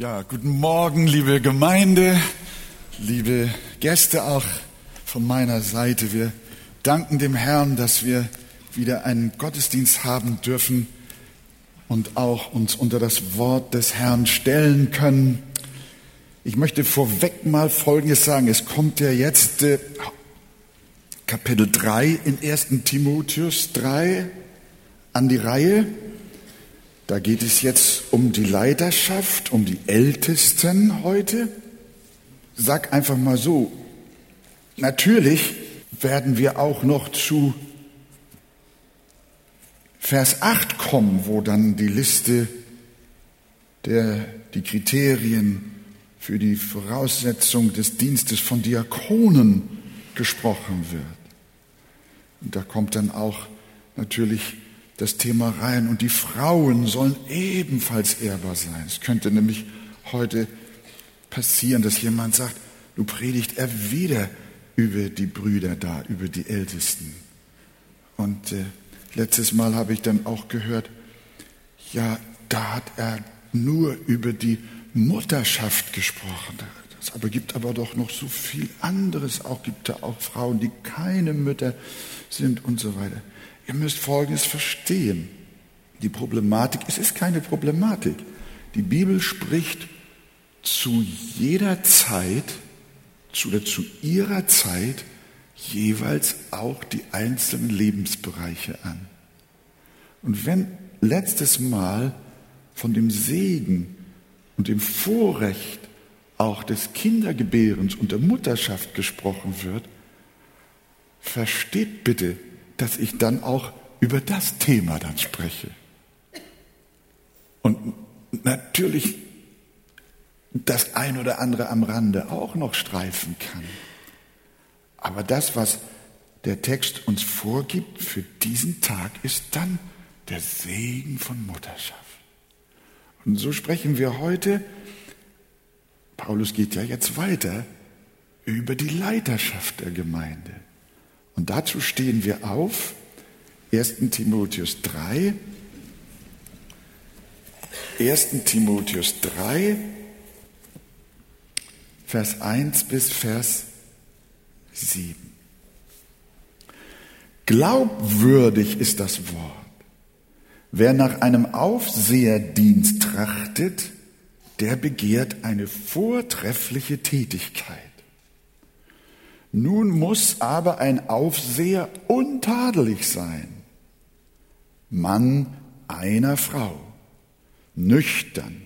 Ja, guten Morgen, liebe Gemeinde, liebe Gäste auch von meiner Seite. Wir danken dem Herrn, dass wir wieder einen Gottesdienst haben dürfen und auch uns unter das Wort des Herrn stellen können. Ich möchte vorweg mal Folgendes sagen. Es kommt ja jetzt äh, Kapitel 3 in 1. Timotheus 3 an die Reihe. Da geht es jetzt um die Leiterschaft, um die Ältesten heute. Sag einfach mal so, natürlich werden wir auch noch zu Vers 8 kommen, wo dann die Liste der, die Kriterien für die Voraussetzung des Dienstes von Diakonen gesprochen wird. Und da kommt dann auch natürlich das Thema rein. Und die Frauen sollen ebenfalls ehrbar sein. Es könnte nämlich heute passieren, dass jemand sagt, du predigt er wieder über die Brüder da, über die Ältesten. Und äh, letztes Mal habe ich dann auch gehört, ja, da hat er nur über die Mutterschaft gesprochen. Es aber gibt aber doch noch so viel anderes. Auch gibt da auch Frauen, die keine Mütter sind und so weiter. Ihr müsst Folgendes verstehen. Die Problematik, es ist keine Problematik. Die Bibel spricht zu jeder Zeit zu, oder zu ihrer Zeit jeweils auch die einzelnen Lebensbereiche an. Und wenn letztes Mal von dem Segen und dem Vorrecht auch des Kindergebärens und der Mutterschaft gesprochen wird, versteht bitte, dass ich dann auch über das Thema dann spreche. Und natürlich das ein oder andere am Rande auch noch streifen kann. Aber das, was der Text uns vorgibt für diesen Tag, ist dann der Segen von Mutterschaft. Und so sprechen wir heute, Paulus geht ja jetzt weiter, über die Leiterschaft der Gemeinde. Und dazu stehen wir auf, 1. Timotheus 3, 1. Timotheus 3, Vers 1 bis Vers 7. Glaubwürdig ist das Wort. Wer nach einem Aufseherdienst trachtet, der begehrt eine vortreffliche Tätigkeit. Nun muss aber ein Aufseher untadelig sein, Mann einer Frau, nüchtern,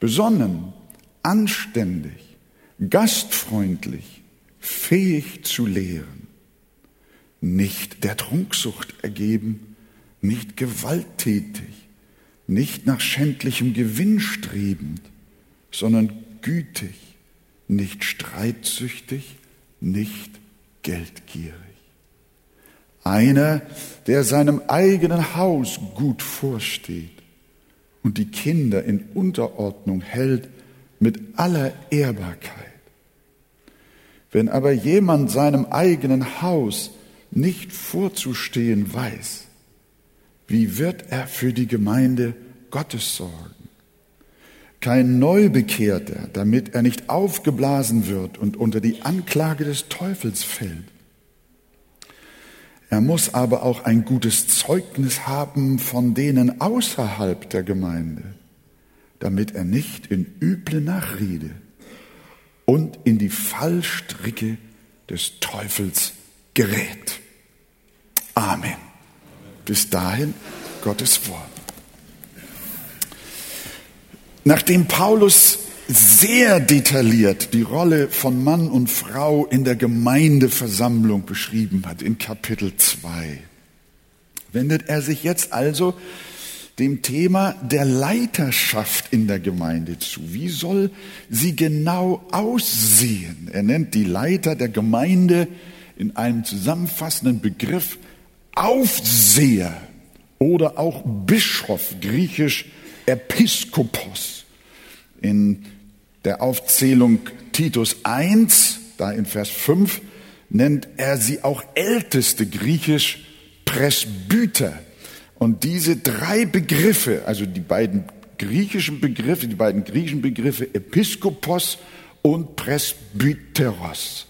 besonnen, anständig, gastfreundlich, fähig zu lehren, nicht der Trunksucht ergeben, nicht gewalttätig, nicht nach schändlichem Gewinn strebend, sondern gütig, nicht streitsüchtig, nicht geldgierig. Einer, der seinem eigenen Haus gut vorsteht und die Kinder in Unterordnung hält mit aller Ehrbarkeit. Wenn aber jemand seinem eigenen Haus nicht vorzustehen weiß, wie wird er für die Gemeinde Gottes sorgen? Kein Neubekehrter, damit er nicht aufgeblasen wird und unter die Anklage des Teufels fällt. Er muss aber auch ein gutes Zeugnis haben von denen außerhalb der Gemeinde, damit er nicht in üble Nachrede und in die Fallstricke des Teufels gerät. Amen. Bis dahin Gottes Wort. Nachdem Paulus sehr detailliert die Rolle von Mann und Frau in der Gemeindeversammlung beschrieben hat, in Kapitel 2, wendet er sich jetzt also dem Thema der Leiterschaft in der Gemeinde zu. Wie soll sie genau aussehen? Er nennt die Leiter der Gemeinde in einem zusammenfassenden Begriff Aufseher oder auch Bischof, griechisch Episkopos in der Aufzählung Titus 1, da in Vers 5, nennt er sie auch älteste, griechisch Presbyter. Und diese drei Begriffe, also die beiden griechischen Begriffe, die beiden griechischen Begriffe Episkopos und Presbyteros.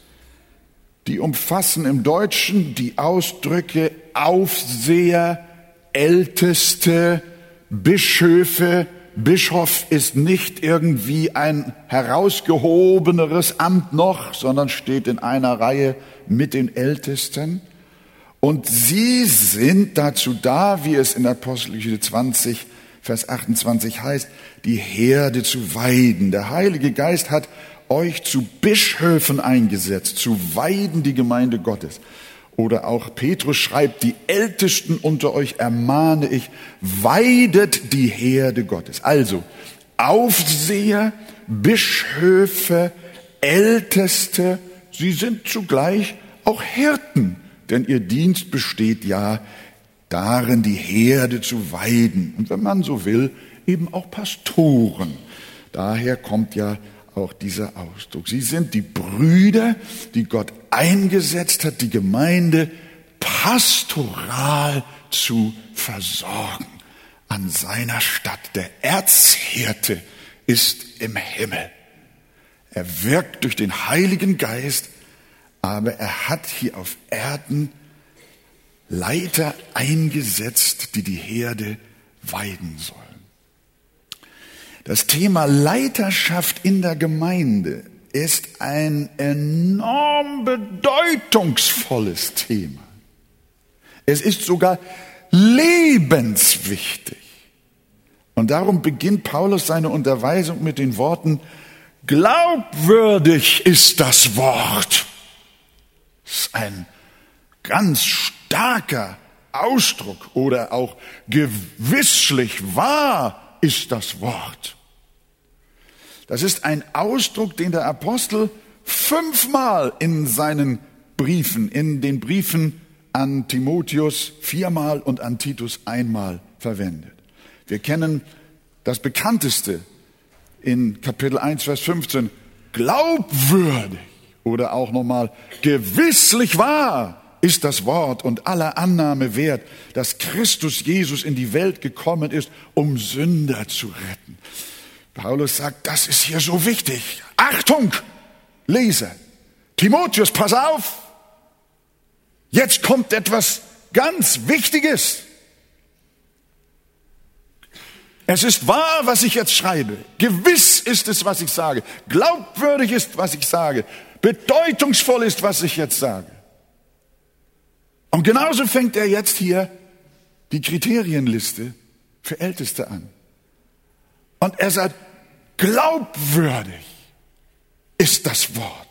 Die umfassen im Deutschen die Ausdrücke Aufseher, Älteste, Bischöfe. Bischof ist nicht irgendwie ein herausgehobeneres Amt noch, sondern steht in einer Reihe mit den Ältesten. Und sie sind dazu da, wie es in Apostelgeschichte 20, Vers 28 heißt, die Herde zu weiden. Der Heilige Geist hat euch zu Bischöfen eingesetzt, zu weiden die Gemeinde Gottes. Oder auch Petrus schreibt, die Ältesten unter euch ermahne ich, weidet die Herde Gottes. Also Aufseher, Bischöfe, Älteste, sie sind zugleich auch Hirten denn ihr Dienst besteht ja darin, die Herde zu weiden. Und wenn man so will, eben auch Pastoren. Daher kommt ja auch dieser Ausdruck. Sie sind die Brüder, die Gott eingesetzt hat, die Gemeinde pastoral zu versorgen an seiner Stadt. Der Erzhirte ist im Himmel. Er wirkt durch den Heiligen Geist aber er hat hier auf Erden Leiter eingesetzt, die die Herde weiden sollen. Das Thema Leiterschaft in der Gemeinde ist ein enorm bedeutungsvolles Thema. Es ist sogar lebenswichtig. Und darum beginnt Paulus seine Unterweisung mit den Worten, glaubwürdig ist das Wort. Das ist ein ganz starker Ausdruck oder auch gewisslich wahr ist das Wort. Das ist ein Ausdruck, den der Apostel fünfmal in seinen Briefen, in den Briefen an Timotheus viermal und an Titus einmal verwendet. Wir kennen das bekannteste in Kapitel 1, Vers 15. Glaubwürdig oder auch nochmal, gewisslich wahr ist das Wort und aller Annahme wert, dass Christus Jesus in die Welt gekommen ist, um Sünder zu retten. Paulus sagt, das ist hier so wichtig. Achtung, Leser. Timotheus, pass auf. Jetzt kommt etwas ganz Wichtiges. Es ist wahr, was ich jetzt schreibe. Gewiss ist es, was ich sage. Glaubwürdig ist, was ich sage bedeutungsvoll ist, was ich jetzt sage. Und genauso fängt er jetzt hier die Kriterienliste für Älteste an. Und er sagt, glaubwürdig ist das Wort.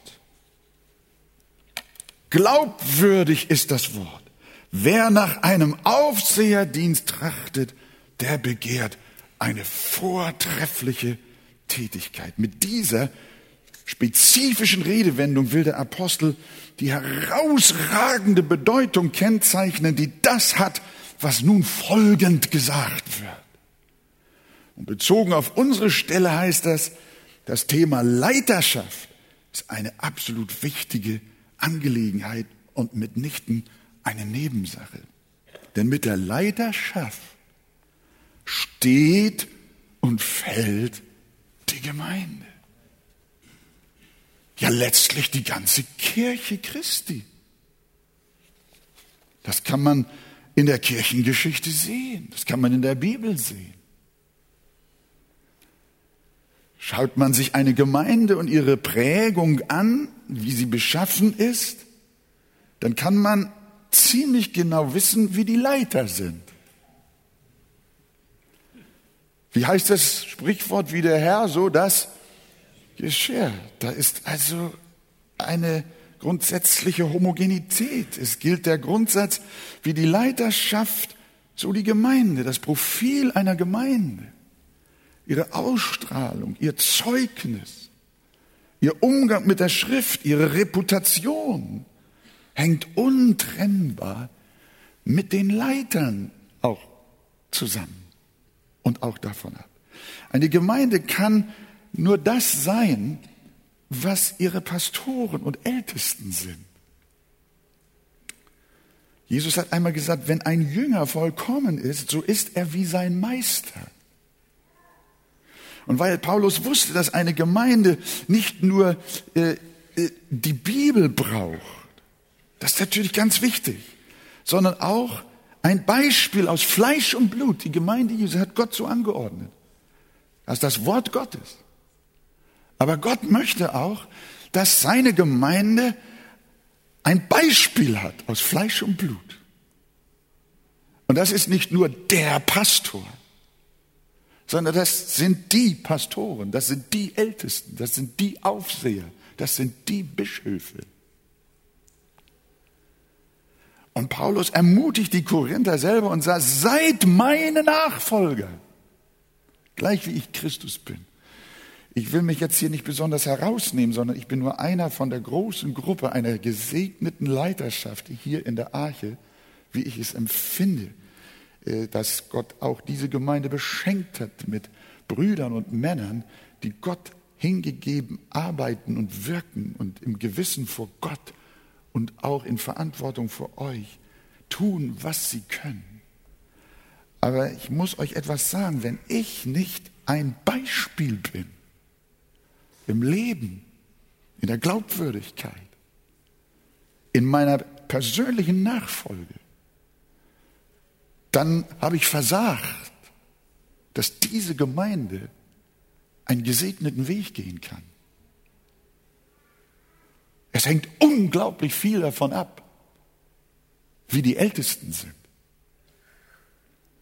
Glaubwürdig ist das Wort. Wer nach einem Aufseherdienst trachtet, der begehrt eine vortreffliche Tätigkeit. Mit dieser spezifischen Redewendung will der Apostel die herausragende Bedeutung kennzeichnen, die das hat, was nun folgend gesagt wird. Und bezogen auf unsere Stelle heißt das, das Thema Leiterschaft ist eine absolut wichtige Angelegenheit und mitnichten eine Nebensache. Denn mit der Leiterschaft steht und fällt die Gemeinde ja letztlich die ganze Kirche Christi. Das kann man in der Kirchengeschichte sehen, das kann man in der Bibel sehen. Schaut man sich eine Gemeinde und ihre Prägung an, wie sie beschaffen ist, dann kann man ziemlich genau wissen, wie die Leiter sind. Wie heißt das Sprichwort wie der Herr, so dass Geschirr. Da ist also eine grundsätzliche Homogenität. Es gilt der Grundsatz, wie die Leiterschaft, so die Gemeinde, das Profil einer Gemeinde, ihre Ausstrahlung, ihr Zeugnis, ihr Umgang mit der Schrift, ihre Reputation hängt untrennbar mit den Leitern auch zusammen und auch davon ab. Eine Gemeinde kann nur das sein, was ihre Pastoren und Ältesten sind. Jesus hat einmal gesagt, wenn ein Jünger vollkommen ist, so ist er wie sein Meister. Und weil Paulus wusste, dass eine Gemeinde nicht nur äh, äh, die Bibel braucht, das ist natürlich ganz wichtig, sondern auch ein Beispiel aus Fleisch und Blut. Die Gemeinde Jesu hat Gott so angeordnet. Das ist das Wort Gottes. Aber Gott möchte auch, dass seine Gemeinde ein Beispiel hat aus Fleisch und Blut. Und das ist nicht nur der Pastor, sondern das sind die Pastoren, das sind die Ältesten, das sind die Aufseher, das sind die Bischöfe. Und Paulus ermutigt die Korinther selber und sagt, seid meine Nachfolger, gleich wie ich Christus bin. Ich will mich jetzt hier nicht besonders herausnehmen, sondern ich bin nur einer von der großen Gruppe einer gesegneten Leiterschaft hier in der Arche, wie ich es empfinde, dass Gott auch diese Gemeinde beschenkt hat mit Brüdern und Männern, die Gott hingegeben arbeiten und wirken und im Gewissen vor Gott und auch in Verantwortung für euch tun, was sie können. Aber ich muss euch etwas sagen, wenn ich nicht ein Beispiel bin im Leben, in der Glaubwürdigkeit, in meiner persönlichen Nachfolge, dann habe ich versagt, dass diese Gemeinde einen gesegneten Weg gehen kann. Es hängt unglaublich viel davon ab, wie die Ältesten sind.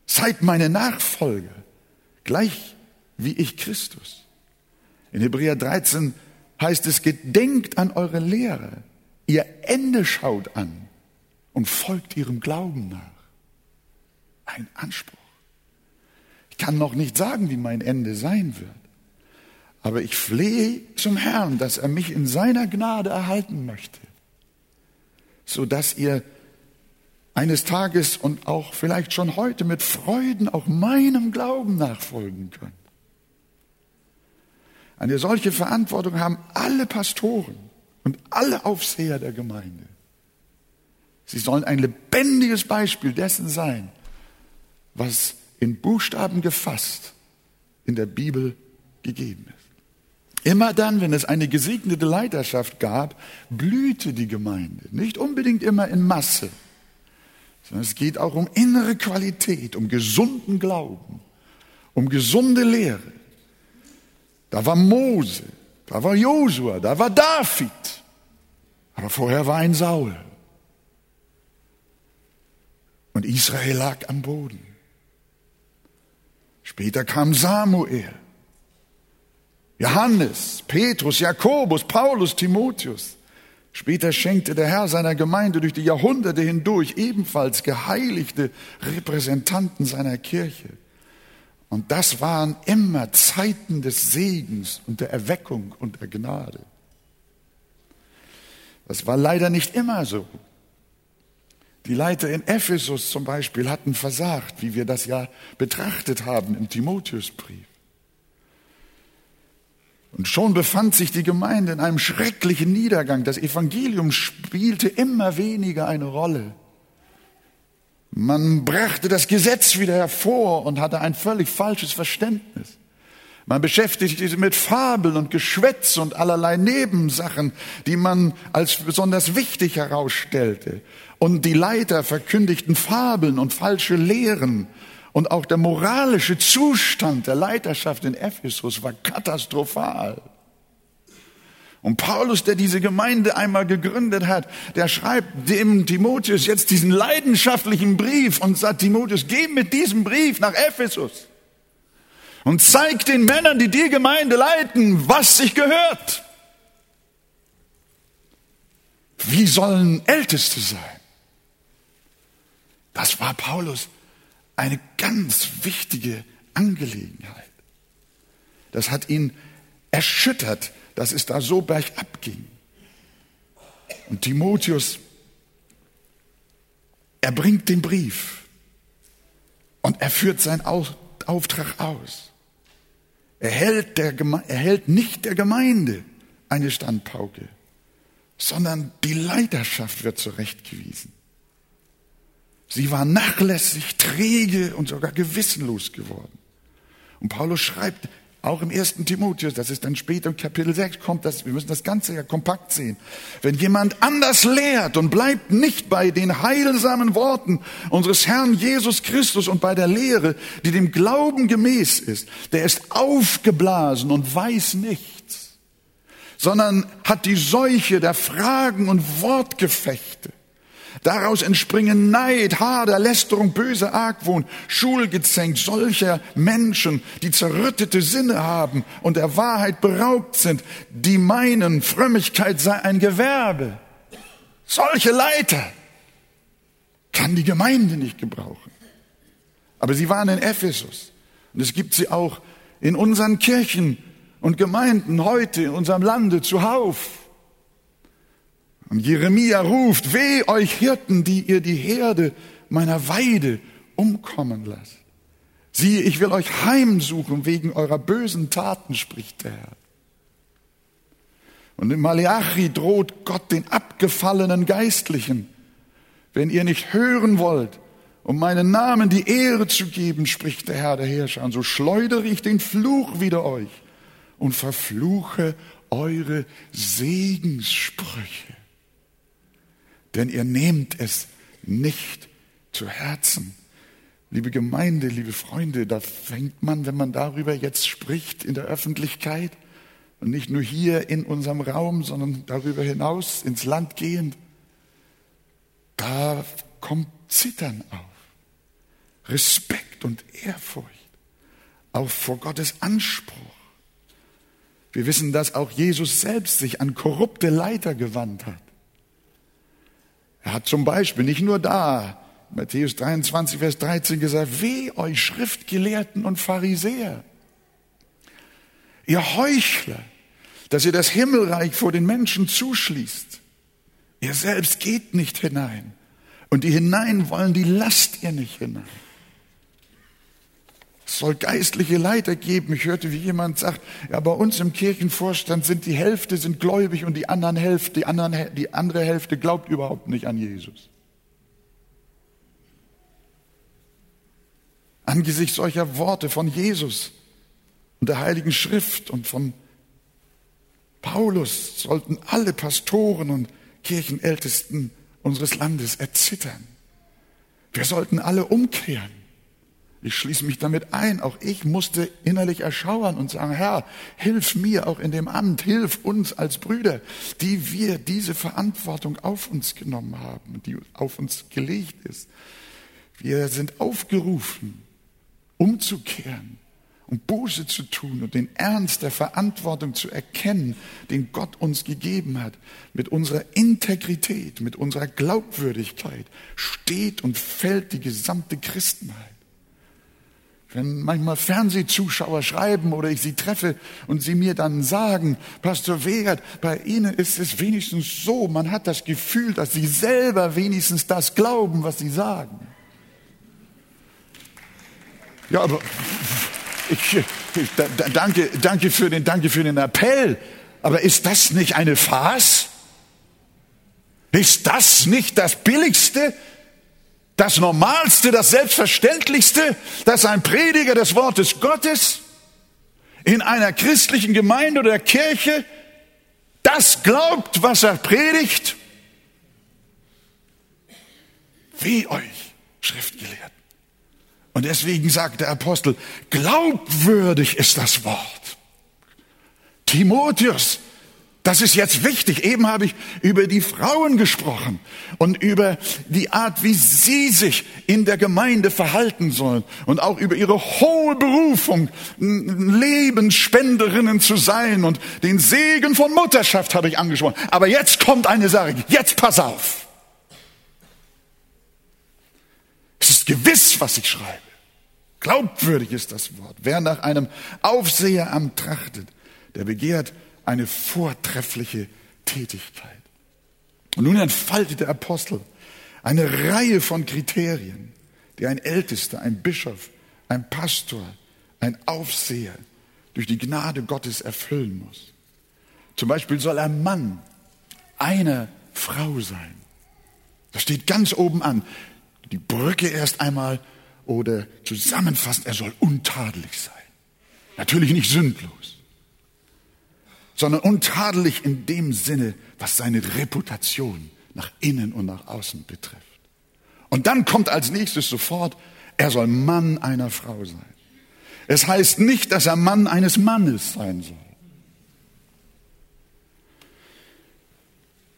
Seid meine Nachfolger, gleich wie ich Christus. In Hebräer 13 heißt es, gedenkt an eure Lehre, ihr Ende schaut an und folgt ihrem Glauben nach. Ein Anspruch. Ich kann noch nicht sagen, wie mein Ende sein wird. Aber ich flehe zum Herrn, dass er mich in seiner Gnade erhalten möchte, so dass ihr eines Tages und auch vielleicht schon heute mit Freuden auch meinem Glauben nachfolgen könnt. Eine solche Verantwortung haben alle Pastoren und alle Aufseher der Gemeinde. Sie sollen ein lebendiges Beispiel dessen sein, was in Buchstaben gefasst in der Bibel gegeben ist. Immer dann, wenn es eine gesegnete Leiterschaft gab, blühte die Gemeinde. Nicht unbedingt immer in Masse, sondern es geht auch um innere Qualität, um gesunden Glauben, um gesunde Lehre. Da war Mose, da war Josua, da war David. Aber vorher war ein Saul. Und Israel lag am Boden. Später kam Samuel. Johannes, Petrus, Jakobus, Paulus, Timotheus. Später schenkte der Herr seiner Gemeinde durch die Jahrhunderte hindurch ebenfalls geheiligte Repräsentanten seiner Kirche. Und das waren immer Zeiten des Segens und der Erweckung und der Gnade. Das war leider nicht immer so. Die Leiter in Ephesus zum Beispiel hatten versagt, wie wir das ja betrachtet haben im Timotheusbrief. Und schon befand sich die Gemeinde in einem schrecklichen Niedergang. Das Evangelium spielte immer weniger eine Rolle. Man brachte das Gesetz wieder hervor und hatte ein völlig falsches Verständnis. Man beschäftigte sich mit Fabeln und Geschwätz und allerlei Nebensachen, die man als besonders wichtig herausstellte. Und die Leiter verkündigten Fabeln und falsche Lehren und auch der moralische Zustand der Leiterschaft in Ephesus war katastrophal. Und Paulus, der diese Gemeinde einmal gegründet hat, der schreibt dem Timotheus jetzt diesen leidenschaftlichen Brief und sagt, Timotheus, geh mit diesem Brief nach Ephesus und zeig den Männern, die die Gemeinde leiten, was sich gehört. Wie sollen Älteste sein? Das war Paulus eine ganz wichtige Angelegenheit. Das hat ihn erschüttert, dass es da so bergab ging. Und Timotheus, er bringt den Brief und er führt seinen Auftrag aus. Er hält, der, er hält nicht der Gemeinde eine Standpauke, sondern die Leiterschaft wird zurechtgewiesen. Sie war nachlässig, träge und sogar gewissenlos geworden. Und Paulus schreibt Auch im ersten Timotheus, das ist dann später im Kapitel 6 kommt das, wir müssen das Ganze ja kompakt sehen. Wenn jemand anders lehrt und bleibt nicht bei den heilsamen Worten unseres Herrn Jesus Christus und bei der Lehre, die dem Glauben gemäß ist, der ist aufgeblasen und weiß nichts, sondern hat die Seuche der Fragen und Wortgefechte Daraus entspringen Neid, Hader, Lästerung, böse Argwohn, Schulgezänk solcher Menschen, die zerrüttete Sinne haben und der Wahrheit beraubt sind, die meinen, Frömmigkeit sei ein Gewerbe. Solche Leiter kann die Gemeinde nicht gebrauchen. Aber sie waren in Ephesus und es gibt sie auch in unseren Kirchen und Gemeinden heute in unserem Lande zuhauf. Und Jeremia ruft, weh euch Hirten, die ihr die Herde meiner Weide umkommen lasst. Siehe, ich will euch heimsuchen wegen eurer bösen Taten, spricht der Herr. Und in Malachi droht Gott den abgefallenen Geistlichen, wenn ihr nicht hören wollt, um meinen Namen die Ehre zu geben, spricht der Herr der Herrscher, und so schleudere ich den Fluch wider euch und verfluche eure Segenssprüche denn ihr nehmt es nicht zu Herzen. Liebe Gemeinde, liebe Freunde, da fängt man, wenn man darüber jetzt spricht in der Öffentlichkeit und nicht nur hier in unserem Raum, sondern darüber hinaus ins Land gehend, da kommt Zittern auf, Respekt und Ehrfurcht, auch vor Gottes Anspruch. Wir wissen, dass auch Jesus selbst sich an korrupte Leiter gewandt hat. Er hat zum Beispiel nicht nur da, Matthäus 23, Vers 13 gesagt, weh euch Schriftgelehrten und Pharisäer, ihr Heuchler, dass ihr das Himmelreich vor den Menschen zuschließt. Ihr selbst geht nicht hinein. Und die hinein wollen, die lasst ihr nicht hinein. Es soll geistliche Leiter geben. Ich hörte, wie jemand sagt, ja, bei uns im Kirchenvorstand sind die Hälfte sind gläubig und die anderen Hälfte, die, anderen, die andere Hälfte glaubt überhaupt nicht an Jesus. Angesichts solcher Worte von Jesus und der Heiligen Schrift und von Paulus sollten alle Pastoren und Kirchenältesten unseres Landes erzittern. Wir sollten alle umkehren. Ich schließe mich damit ein. Auch ich musste innerlich erschauern und sagen, Herr, hilf mir auch in dem Amt, hilf uns als Brüder, die wir diese Verantwortung auf uns genommen haben, die auf uns gelegt ist. Wir sind aufgerufen, umzukehren und Buße zu tun und den Ernst der Verantwortung zu erkennen, den Gott uns gegeben hat. Mit unserer Integrität, mit unserer Glaubwürdigkeit steht und fällt die gesamte Christenheit. Wenn manchmal Fernsehzuschauer schreiben oder ich sie treffe und sie mir dann sagen, Pastor Wegert, bei Ihnen ist es wenigstens so, man hat das Gefühl, dass Sie selber wenigstens das glauben, was Sie sagen. Ja, aber ich, ich danke, danke, für den, danke für den Appell. Aber ist das nicht eine Farce? Ist das nicht das Billigste, das Normalste, das Selbstverständlichste, dass ein Prediger des Wortes Gottes in einer christlichen Gemeinde oder Kirche das glaubt, was er predigt? Wie euch, Schriftgelehrten. Und deswegen sagt der Apostel, glaubwürdig ist das Wort. Timotheus, das ist jetzt wichtig. Eben habe ich über die Frauen gesprochen und über die Art, wie sie sich in der Gemeinde verhalten sollen und auch über ihre hohe Berufung, Lebensspenderinnen zu sein und den Segen von Mutterschaft habe ich angesprochen. Aber jetzt kommt eine Sache. Jetzt pass auf. Es ist gewiss, was ich schreibe. Glaubwürdig ist das Wort. Wer nach einem Aufseheramt trachtet, der begehrt eine vortreffliche Tätigkeit. Und nun entfaltet der Apostel eine Reihe von Kriterien, die ein Ältester, ein Bischof, ein Pastor, ein Aufseher durch die Gnade Gottes erfüllen muss. Zum Beispiel soll ein Mann einer Frau sein. Das steht ganz oben an. Die Brücke erst einmal oder zusammenfassend, er soll untadelig sein. Natürlich nicht sündlos, sondern untadelig in dem Sinne, was seine Reputation nach innen und nach außen betrifft. Und dann kommt als nächstes sofort, er soll Mann einer Frau sein. Es heißt nicht, dass er Mann eines Mannes sein soll.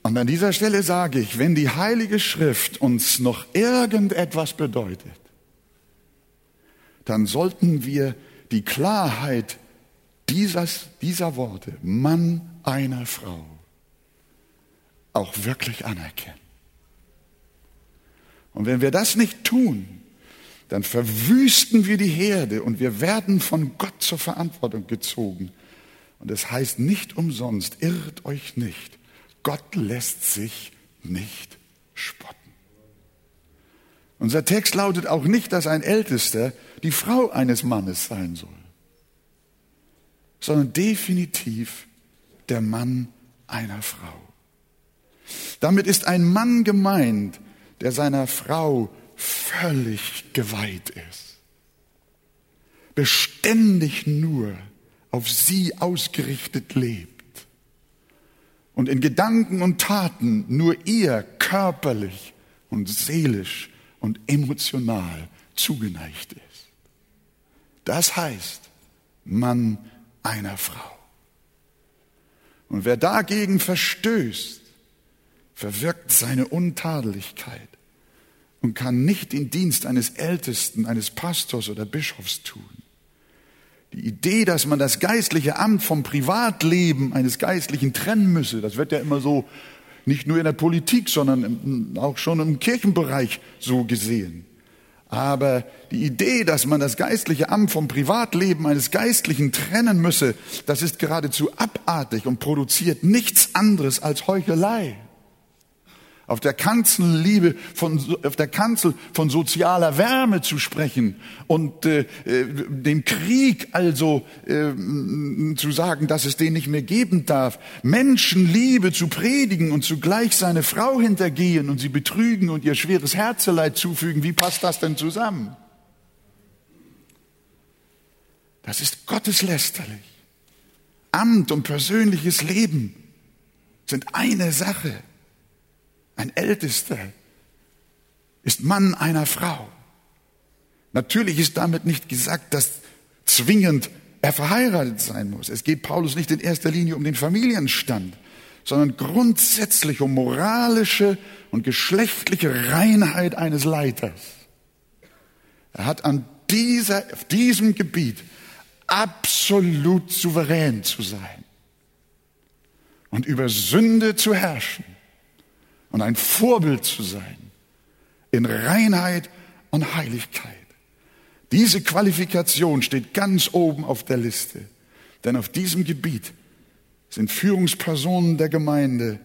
Und an dieser Stelle sage ich, wenn die Heilige Schrift uns noch irgendetwas bedeutet, dann sollten wir die Klarheit dieses, dieser Worte, Mann einer Frau, auch wirklich anerkennen. Und wenn wir das nicht tun, dann verwüsten wir die Herde und wir werden von Gott zur Verantwortung gezogen. Und es heißt nicht umsonst, irrt euch nicht. Gott lässt sich nicht spotten. Unser Text lautet auch nicht, dass ein Ältester die Frau eines Mannes sein soll, sondern definitiv der Mann einer Frau. Damit ist ein Mann gemeint, der seiner Frau völlig geweiht ist, beständig nur auf sie ausgerichtet lebt und in Gedanken und Taten nur ihr körperlich und seelisch und emotional zugeneigt ist. Das heißt Mann einer Frau. Und wer dagegen verstößt, verwirkt seine Untadeligkeit und kann nicht den Dienst eines Ältesten, eines Pastors oder Bischofs tun. Die Idee, dass man das geistliche Amt vom Privatleben eines Geistlichen trennen müsse, das wird ja immer so nicht nur in der Politik, sondern auch schon im Kirchenbereich so gesehen. Aber die Idee, dass man das geistliche Amt vom Privatleben eines Geistlichen trennen müsse, das ist geradezu abartig und produziert nichts anderes als Heuchelei auf der Kanzel Liebe von, auf der Kanzel von sozialer Wärme zu sprechen und äh, äh, dem Krieg also äh, zu sagen, dass es den nicht mehr geben darf, Menschenliebe zu predigen und zugleich seine Frau hintergehen und sie betrügen und ihr schweres Herzeleid zufügen, wie passt das denn zusammen? Das ist gotteslästerlich. Amt und persönliches Leben sind eine Sache ein Ältester, ist Mann einer Frau. Natürlich ist damit nicht gesagt, dass zwingend er verheiratet sein muss. Es geht Paulus nicht in erster Linie um den Familienstand, sondern grundsätzlich um moralische und geschlechtliche Reinheit eines Leiters. Er hat an dieser, auf diesem Gebiet absolut souverän zu sein und über Sünde zu herrschen und ein Vorbild zu sein in Reinheit und Heiligkeit. Diese Qualifikation steht ganz oben auf der Liste, denn auf diesem Gebiet sind Führungspersonen der Gemeinde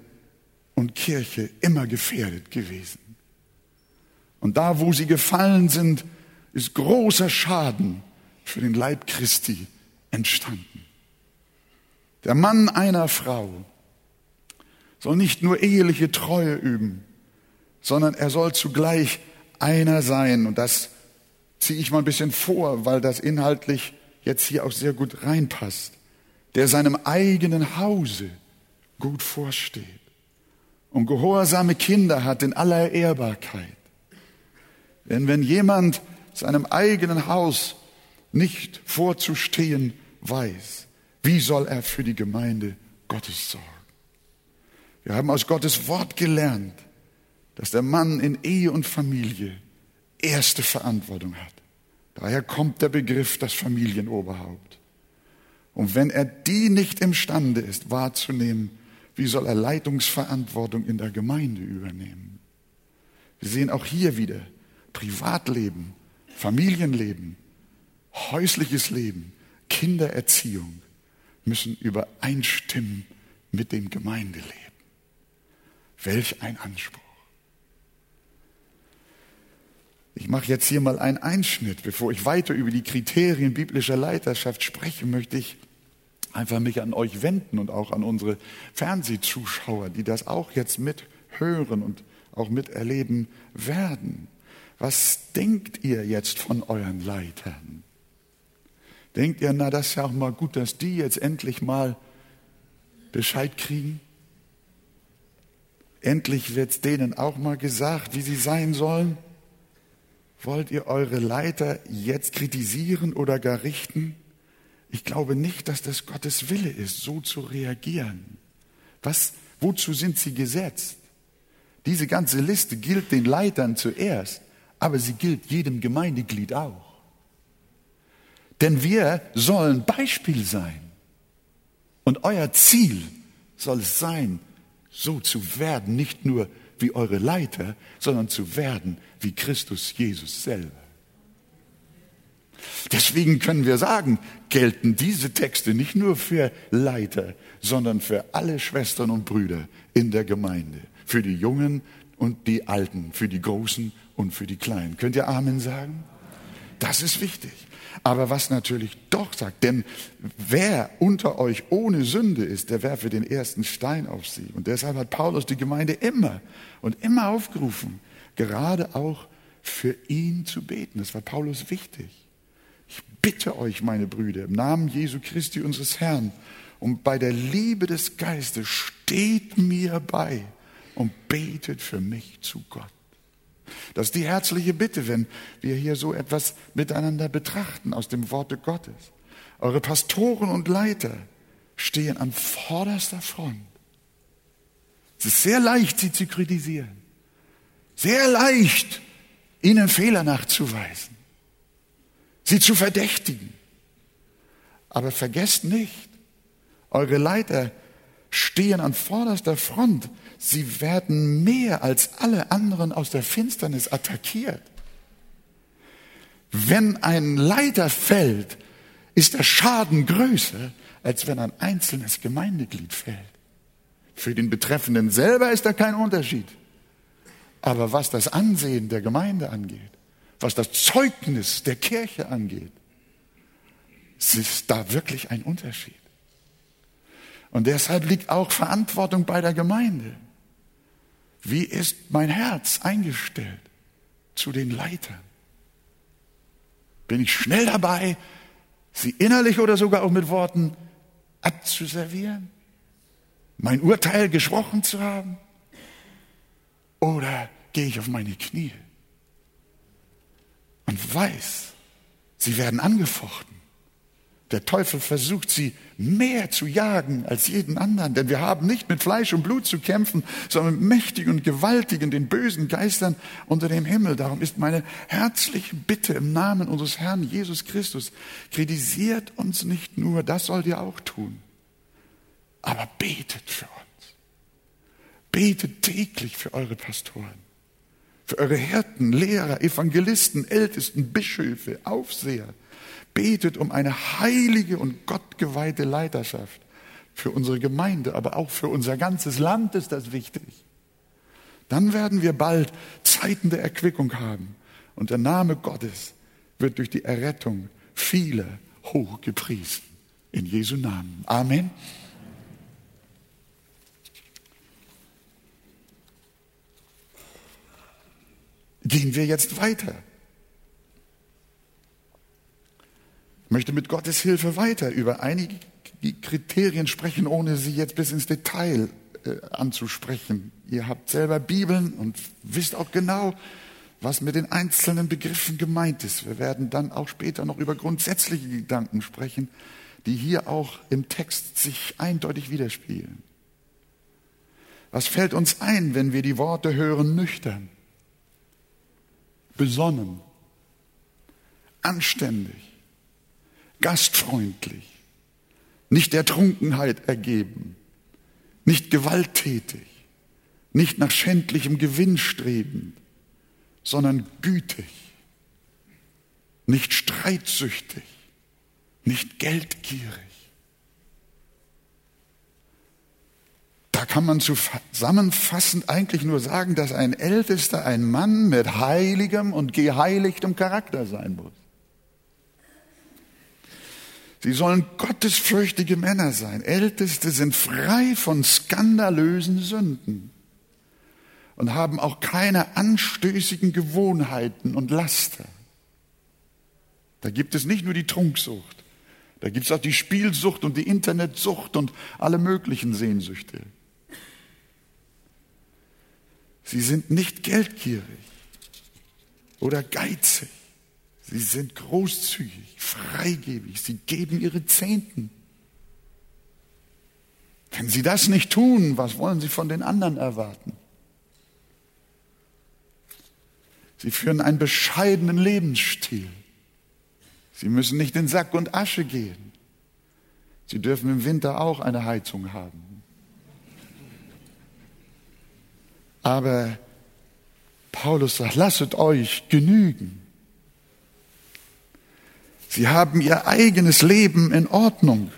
und Kirche immer gefährdet gewesen. Und da, wo sie gefallen sind, ist großer Schaden für den Leib Christi entstanden. Der Mann einer Frau soll nicht nur eheliche Treue üben, sondern er soll zugleich einer sein. Und das ziehe ich mal ein bisschen vor, weil das inhaltlich jetzt hier auch sehr gut reinpasst. Der seinem eigenen Hause gut vorsteht und gehorsame Kinder hat in aller Ehrbarkeit. Denn wenn jemand seinem eigenen Haus nicht vorzustehen weiß, wie soll er für die Gemeinde Gottes sorgen? Wir haben aus Gottes Wort gelernt, dass der Mann in Ehe und Familie erste Verantwortung hat. Daher kommt der Begriff das Familienoberhaupt. Und wenn er die nicht imstande ist wahrzunehmen, wie soll er Leitungsverantwortung in der Gemeinde übernehmen? Wir sehen auch hier wieder Privatleben, Familienleben, häusliches Leben, Kindererziehung müssen übereinstimmen mit dem Gemeindeleben. Welch ein Anspruch. Ich mache jetzt hier mal einen Einschnitt. Bevor ich weiter über die Kriterien biblischer Leiterschaft spreche, möchte ich einfach mich an euch wenden und auch an unsere Fernsehzuschauer, die das auch jetzt mithören und auch miterleben werden. Was denkt ihr jetzt von euren Leitern? Denkt ihr, na, das ist ja auch mal gut, dass die jetzt endlich mal Bescheid kriegen? Endlich wird denen auch mal gesagt, wie sie sein sollen? Wollt ihr eure Leiter jetzt kritisieren oder gar richten? Ich glaube nicht, dass das Gottes Wille ist, so zu reagieren. Was, wozu sind sie gesetzt? Diese ganze Liste gilt den Leitern zuerst, aber sie gilt jedem Gemeindeglied auch. Denn wir sollen Beispiel sein. Und euer Ziel soll es sein, so zu werden, nicht nur wie eure Leiter, sondern zu werden wie Christus Jesus selber. Deswegen können wir sagen, gelten diese Texte nicht nur für Leiter, sondern für alle Schwestern und Brüder in der Gemeinde, für die Jungen und die Alten, für die Großen und für die Kleinen. Könnt ihr Amen sagen? Das ist wichtig. Aber was natürlich doch sagt, denn wer unter euch ohne Sünde ist, der werfe den ersten Stein auf sie. Und deshalb hat Paulus die Gemeinde immer und immer aufgerufen, gerade auch für ihn zu beten. Das war Paulus wichtig. Ich bitte euch, meine Brüder, im Namen Jesu Christi, unseres Herrn, und bei der Liebe des Geistes, steht mir bei und betet für mich zu Gott. Das ist die herzliche Bitte, wenn wir hier so etwas miteinander betrachten aus dem Worte Gottes. Eure Pastoren und Leiter stehen an vorderster Front. Es ist sehr leicht, sie zu kritisieren. Sehr leicht, ihnen Fehler nachzuweisen. Sie zu verdächtigen. Aber vergesst nicht, eure Leiter stehen an vorderster Front. Sie werden mehr als alle anderen aus der Finsternis attackiert. Wenn ein Leiter fällt, ist der Schaden größer, als wenn ein einzelnes Gemeindeglied fällt. Für den Betreffenden selber ist da kein Unterschied. Aber was das Ansehen der Gemeinde angeht, was das Zeugnis der Kirche angeht, ist da wirklich ein Unterschied. Und deshalb liegt auch Verantwortung bei der Gemeinde. Wie ist mein Herz eingestellt zu den Leitern? Bin ich schnell dabei, sie innerlich oder sogar auch mit Worten abzuservieren? Mein Urteil gesprochen zu haben? Oder gehe ich auf meine Knie und weiß, sie werden angefochten? Der Teufel versucht sie mehr zu jagen als jeden anderen, denn wir haben nicht mit Fleisch und Blut zu kämpfen, sondern mit mächtigen und gewaltigen, den bösen Geistern unter dem Himmel. Darum ist meine herzliche Bitte im Namen unseres Herrn Jesus Christus, kritisiert uns nicht nur, das sollt ihr auch tun, aber betet für uns. Betet täglich für eure Pastoren, für eure Hirten, Lehrer, Evangelisten, Ältesten, Bischöfe, Aufseher, betet um eine heilige und gottgeweihte Leiterschaft für unsere Gemeinde, aber auch für unser ganzes Land ist das wichtig. Dann werden wir bald Zeiten der Erquickung haben und der Name Gottes wird durch die Errettung vieler hoch gepriesen. In Jesu Namen. Amen. Gehen wir jetzt weiter. Möchte mit Gottes Hilfe weiter über einige Kriterien sprechen, ohne sie jetzt bis ins Detail äh, anzusprechen. Ihr habt selber Bibeln und wisst auch genau, was mit den einzelnen Begriffen gemeint ist. Wir werden dann auch später noch über grundsätzliche Gedanken sprechen, die hier auch im Text sich eindeutig widerspiegeln. Was fällt uns ein, wenn wir die Worte hören nüchtern, besonnen, anständig, gastfreundlich, nicht der Trunkenheit ergeben, nicht gewalttätig, nicht nach schändlichem Gewinn strebend, sondern gütig, nicht streitsüchtig, nicht geldgierig. Da kann man zusammenfassend eigentlich nur sagen, dass ein Ältester ein Mann mit heiligem und geheiligtem Charakter sein muss. Sie sollen gottesfürchtige Männer sein. Älteste sind frei von skandalösen Sünden und haben auch keine anstößigen Gewohnheiten und Laster. Da gibt es nicht nur die Trunksucht, Da gibt es auch die Spielsucht und die Internetsucht und alle möglichen Sehnsüchte. Sie sind nicht geldgierig oder geizig. Sie sind großzügig, freigebig. Sie geben ihre Zehnten. Wenn Sie das nicht tun, was wollen Sie von den anderen erwarten? Sie führen einen bescheidenen Lebensstil. Sie müssen nicht in Sack und Asche gehen. Sie dürfen im Winter auch eine Heizung haben. Aber Paulus sagt, lasset euch genügen. Sie haben ihr eigenes Leben in Ordnung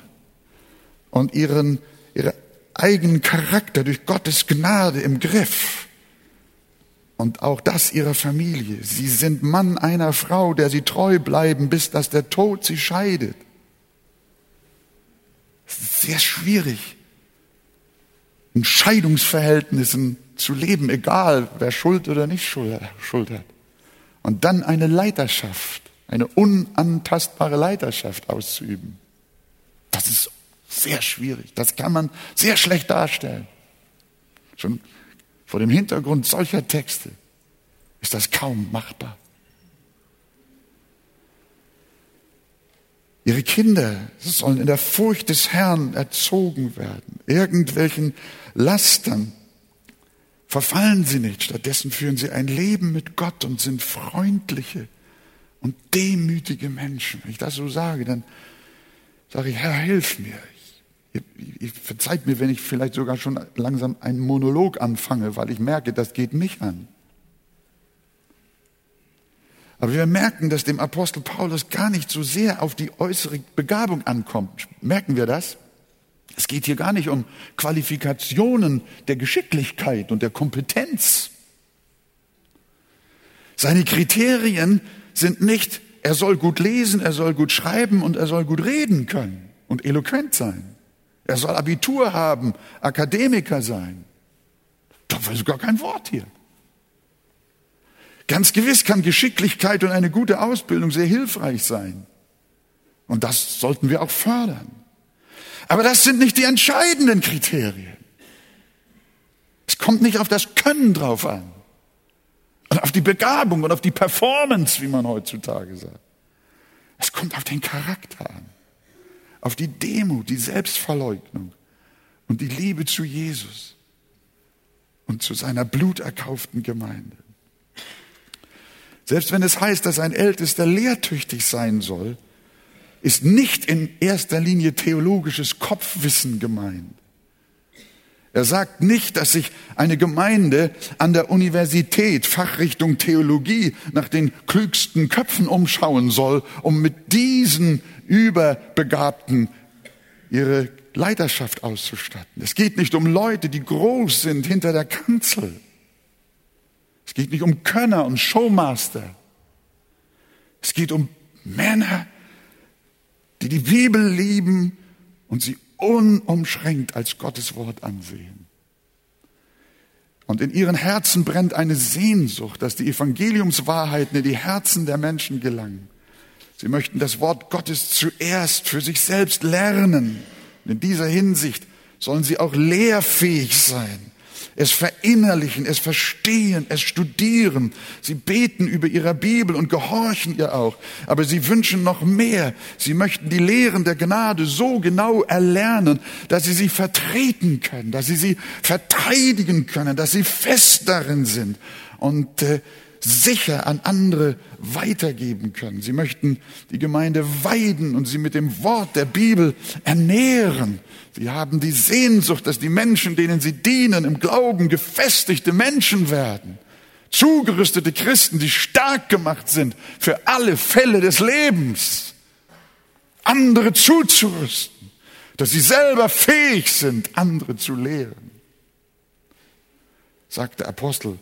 und ihren, ihren eigenen Charakter durch Gottes Gnade im Griff und auch das ihrer Familie. Sie sind Mann einer Frau, der sie treu bleiben, bis dass der Tod sie scheidet. Es ist sehr schwierig, in Scheidungsverhältnissen zu leben, egal wer Schuld oder nicht Schuld hat. Und dann eine Leiterschaft, eine unantastbare Leiterschaft auszuüben. Das ist sehr schwierig. Das kann man sehr schlecht darstellen. Schon vor dem Hintergrund solcher Texte ist das kaum machbar. Ihre Kinder sollen in der Furcht des Herrn erzogen werden. Irgendwelchen Lastern verfallen sie nicht. Stattdessen führen sie ein Leben mit Gott und sind freundliche und demütige Menschen. Wenn ich das so sage, dann sage ich, Herr, hilf mir. Verzeiht mir, wenn ich vielleicht sogar schon langsam einen Monolog anfange, weil ich merke, das geht mich an. Aber wir merken, dass dem Apostel Paulus gar nicht so sehr auf die äußere Begabung ankommt. Merken wir das? Es geht hier gar nicht um Qualifikationen der Geschicklichkeit und der Kompetenz. Seine Kriterien sind nicht, er soll gut lesen, er soll gut schreiben und er soll gut reden können und eloquent sein. Er soll Abitur haben, Akademiker sein. Da ist gar kein Wort hier. Ganz gewiss kann Geschicklichkeit und eine gute Ausbildung sehr hilfreich sein. Und das sollten wir auch fördern. Aber das sind nicht die entscheidenden Kriterien. Es kommt nicht auf das Können drauf an. Und auf die Begabung und auf die Performance, wie man heutzutage sagt. Es kommt auf den Charakter an auf die Demut, die Selbstverleugnung und die Liebe zu Jesus und zu seiner bluterkauften Gemeinde. Selbst wenn es heißt, dass ein Ältester lehrtüchtig sein soll, ist nicht in erster Linie theologisches Kopfwissen gemeint. Er sagt nicht, dass sich eine Gemeinde an der Universität Fachrichtung Theologie nach den klügsten Köpfen umschauen soll, um mit diesen Überbegabten ihre Leiterschaft auszustatten. Es geht nicht um Leute, die groß sind hinter der Kanzel. Es geht nicht um Könner und Showmaster. Es geht um Männer, die die Bibel lieben und sie unumschränkt als Gottes Wort ansehen. Und in ihren Herzen brennt eine Sehnsucht, dass die Evangeliumswahrheiten in die Herzen der Menschen gelangen. Sie möchten das Wort Gottes zuerst für sich selbst lernen. Und in dieser Hinsicht sollen sie auch lehrfähig sein es verinnerlichen, es verstehen, es studieren. Sie beten über ihrer Bibel und gehorchen ihr auch. Aber sie wünschen noch mehr. Sie möchten die Lehren der Gnade so genau erlernen, dass sie sie vertreten können, dass sie sie verteidigen können, dass sie fest darin sind und äh, sicher an andere weitergeben können. Sie möchten die Gemeinde weiden und sie mit dem Wort der Bibel ernähren. Sie haben die Sehnsucht, dass die Menschen, denen sie dienen, im Glauben gefestigte Menschen werden. Zugerüstete Christen, die stark gemacht sind für alle Fälle des Lebens. Andere zuzurüsten, dass sie selber fähig sind, andere zu lehren. Sagt der Apostel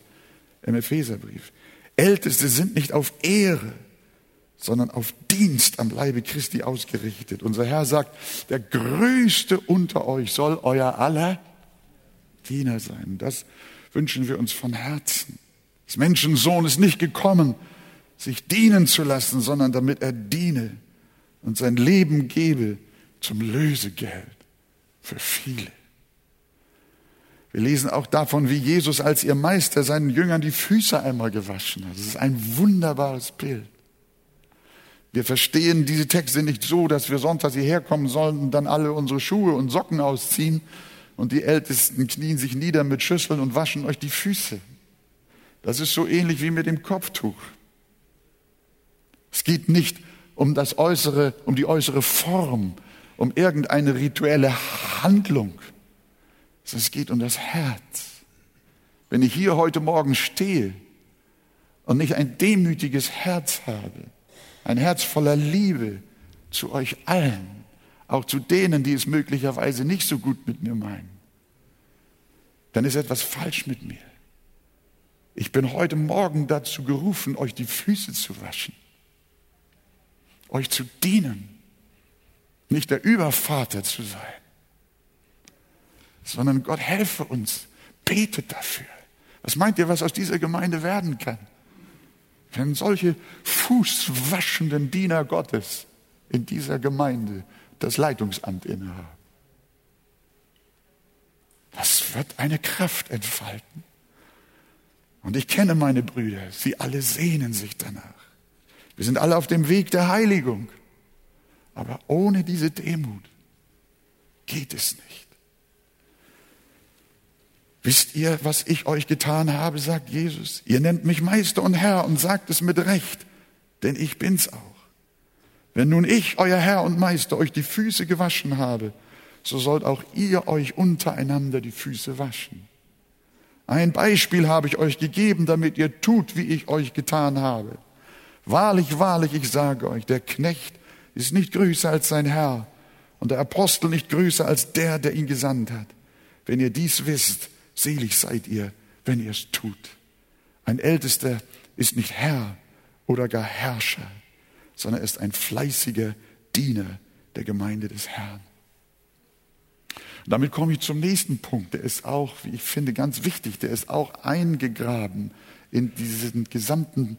im Epheserbrief. Älteste sind nicht auf Ehre, sondern auf Dienst am Leibe Christi ausgerichtet. Unser Herr sagt, der Größte unter euch soll euer aller Diener sein. Das wünschen wir uns von Herzen. Das Menschensohn ist nicht gekommen, sich dienen zu lassen, sondern damit er diene und sein Leben gebe zum Lösegeld für viele. Wir lesen auch davon, wie Jesus als ihr Meister seinen Jüngern die Füße einmal gewaschen hat. Das ist ein wunderbares Bild. Wir verstehen diese Texte nicht so, dass wir sonntags hierher kommen sollen und dann alle unsere Schuhe und Socken ausziehen und die Ältesten knien sich nieder mit Schüsseln und waschen euch die Füße. Das ist so ähnlich wie mit dem Kopftuch. Es geht nicht um das äußere, um die äußere Form, um irgendeine rituelle Handlung, es geht um das Herz. Wenn ich hier heute Morgen stehe und nicht ein demütiges Herz habe, ein Herz voller Liebe zu euch allen, auch zu denen, die es möglicherweise nicht so gut mit mir meinen, dann ist etwas falsch mit mir. Ich bin heute Morgen dazu gerufen, euch die Füße zu waschen, euch zu dienen, nicht der Übervater zu sein, sondern Gott helfe uns, betet dafür. Was meint ihr, was aus dieser Gemeinde werden kann? wenn solche fußwaschenden Diener Gottes in dieser Gemeinde das Leitungsamt innehaben. Das wird eine Kraft entfalten. Und ich kenne meine Brüder, sie alle sehnen sich danach. Wir sind alle auf dem Weg der Heiligung. Aber ohne diese Demut geht es nicht. Wisst ihr, was ich euch getan habe, sagt Jesus. Ihr nennt mich Meister und Herr und sagt es mit Recht, denn ich bin's auch. Wenn nun ich, euer Herr und Meister, euch die Füße gewaschen habe, so sollt auch ihr euch untereinander die Füße waschen. Ein Beispiel habe ich euch gegeben, damit ihr tut, wie ich euch getan habe. Wahrlich, wahrlich, ich sage euch, der Knecht ist nicht größer als sein Herr und der Apostel nicht größer als der, der ihn gesandt hat. Wenn ihr dies wisst, Selig seid ihr, wenn ihr es tut. Ein Ältester ist nicht Herr oder gar Herrscher, sondern ist ein fleißiger Diener der Gemeinde des Herrn. Und damit komme ich zum nächsten Punkt. Der ist auch, wie ich finde, ganz wichtig. Der ist auch eingegraben in diesen gesamten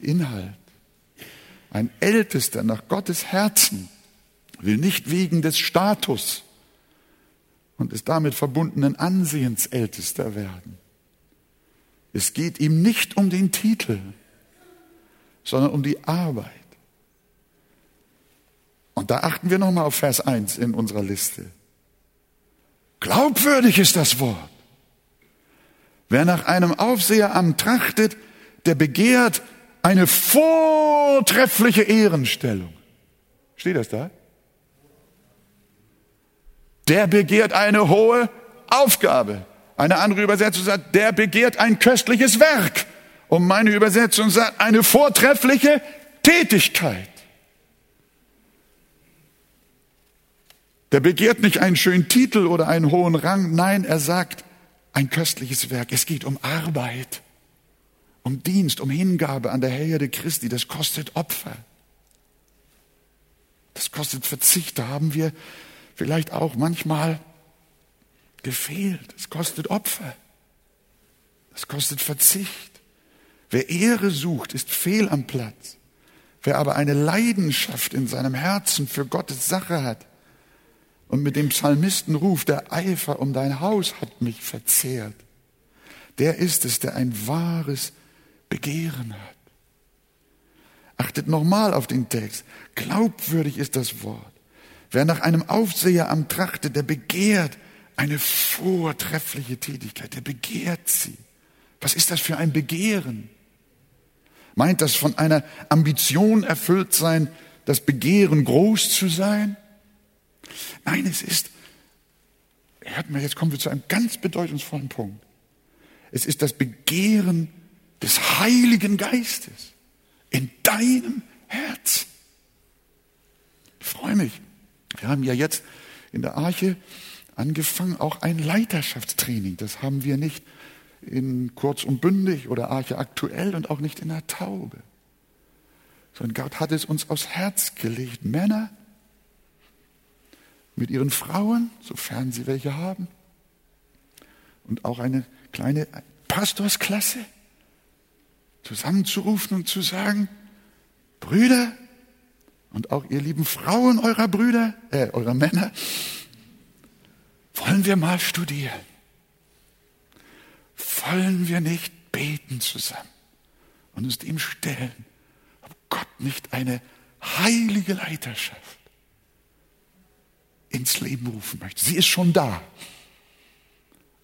Inhalt. Ein Ältester nach Gottes Herzen will nicht wegen des Status und des damit verbundenen Ansehens Ältester werden. Es geht ihm nicht um den Titel, sondern um die Arbeit. Und da achten wir nochmal auf Vers 1 in unserer Liste. Glaubwürdig ist das Wort. Wer nach einem Aufseheramt trachtet, der begehrt eine vortreffliche Ehrenstellung. Steht das da? Der begehrt eine hohe Aufgabe. Eine andere Übersetzung sagt, der begehrt ein köstliches Werk. Und meine Übersetzung sagt, eine vortreffliche Tätigkeit. Der begehrt nicht einen schönen Titel oder einen hohen Rang. Nein, er sagt ein köstliches Werk. Es geht um Arbeit, um Dienst, um Hingabe an der Herde Christi. Das kostet Opfer. Das kostet Verzicht. Da haben wir vielleicht auch manchmal gefehlt. Es kostet Opfer. Es kostet Verzicht. Wer Ehre sucht, ist fehl am Platz. Wer aber eine Leidenschaft in seinem Herzen für Gottes Sache hat und mit dem Psalmisten ruft, der Eifer um dein Haus hat mich verzehrt, der ist es, der ein wahres Begehren hat. Achtet nochmal auf den Text. Glaubwürdig ist das Wort. Wer nach einem Aufseher am trachtet, der begehrt eine vortreffliche Tätigkeit, der begehrt sie. Was ist das für ein Begehren? Meint das von einer Ambition erfüllt sein, das Begehren groß zu sein? Nein, es ist, hört mal, jetzt kommen wir zu einem ganz bedeutungsvollen Punkt. Es ist das Begehren des Heiligen Geistes in deinem Herzen. Ich freue mich, wir haben ja jetzt in der Arche angefangen, auch ein Leiterschaftstraining. Das haben wir nicht in Kurz und Bündig oder Arche aktuell und auch nicht in der Taube. Sondern Gott hat es uns aufs Herz gelegt. Männer mit ihren Frauen, sofern sie welche haben, und auch eine kleine Pastorsklasse zusammenzurufen und zu sagen, Brüder, und auch ihr lieben Frauen eurer Brüder, äh, eurer Männer, wollen wir mal studieren. Wollen wir nicht beten zusammen und uns dem stellen, ob Gott nicht eine heilige Leiterschaft ins Leben rufen möchte. Sie ist schon da.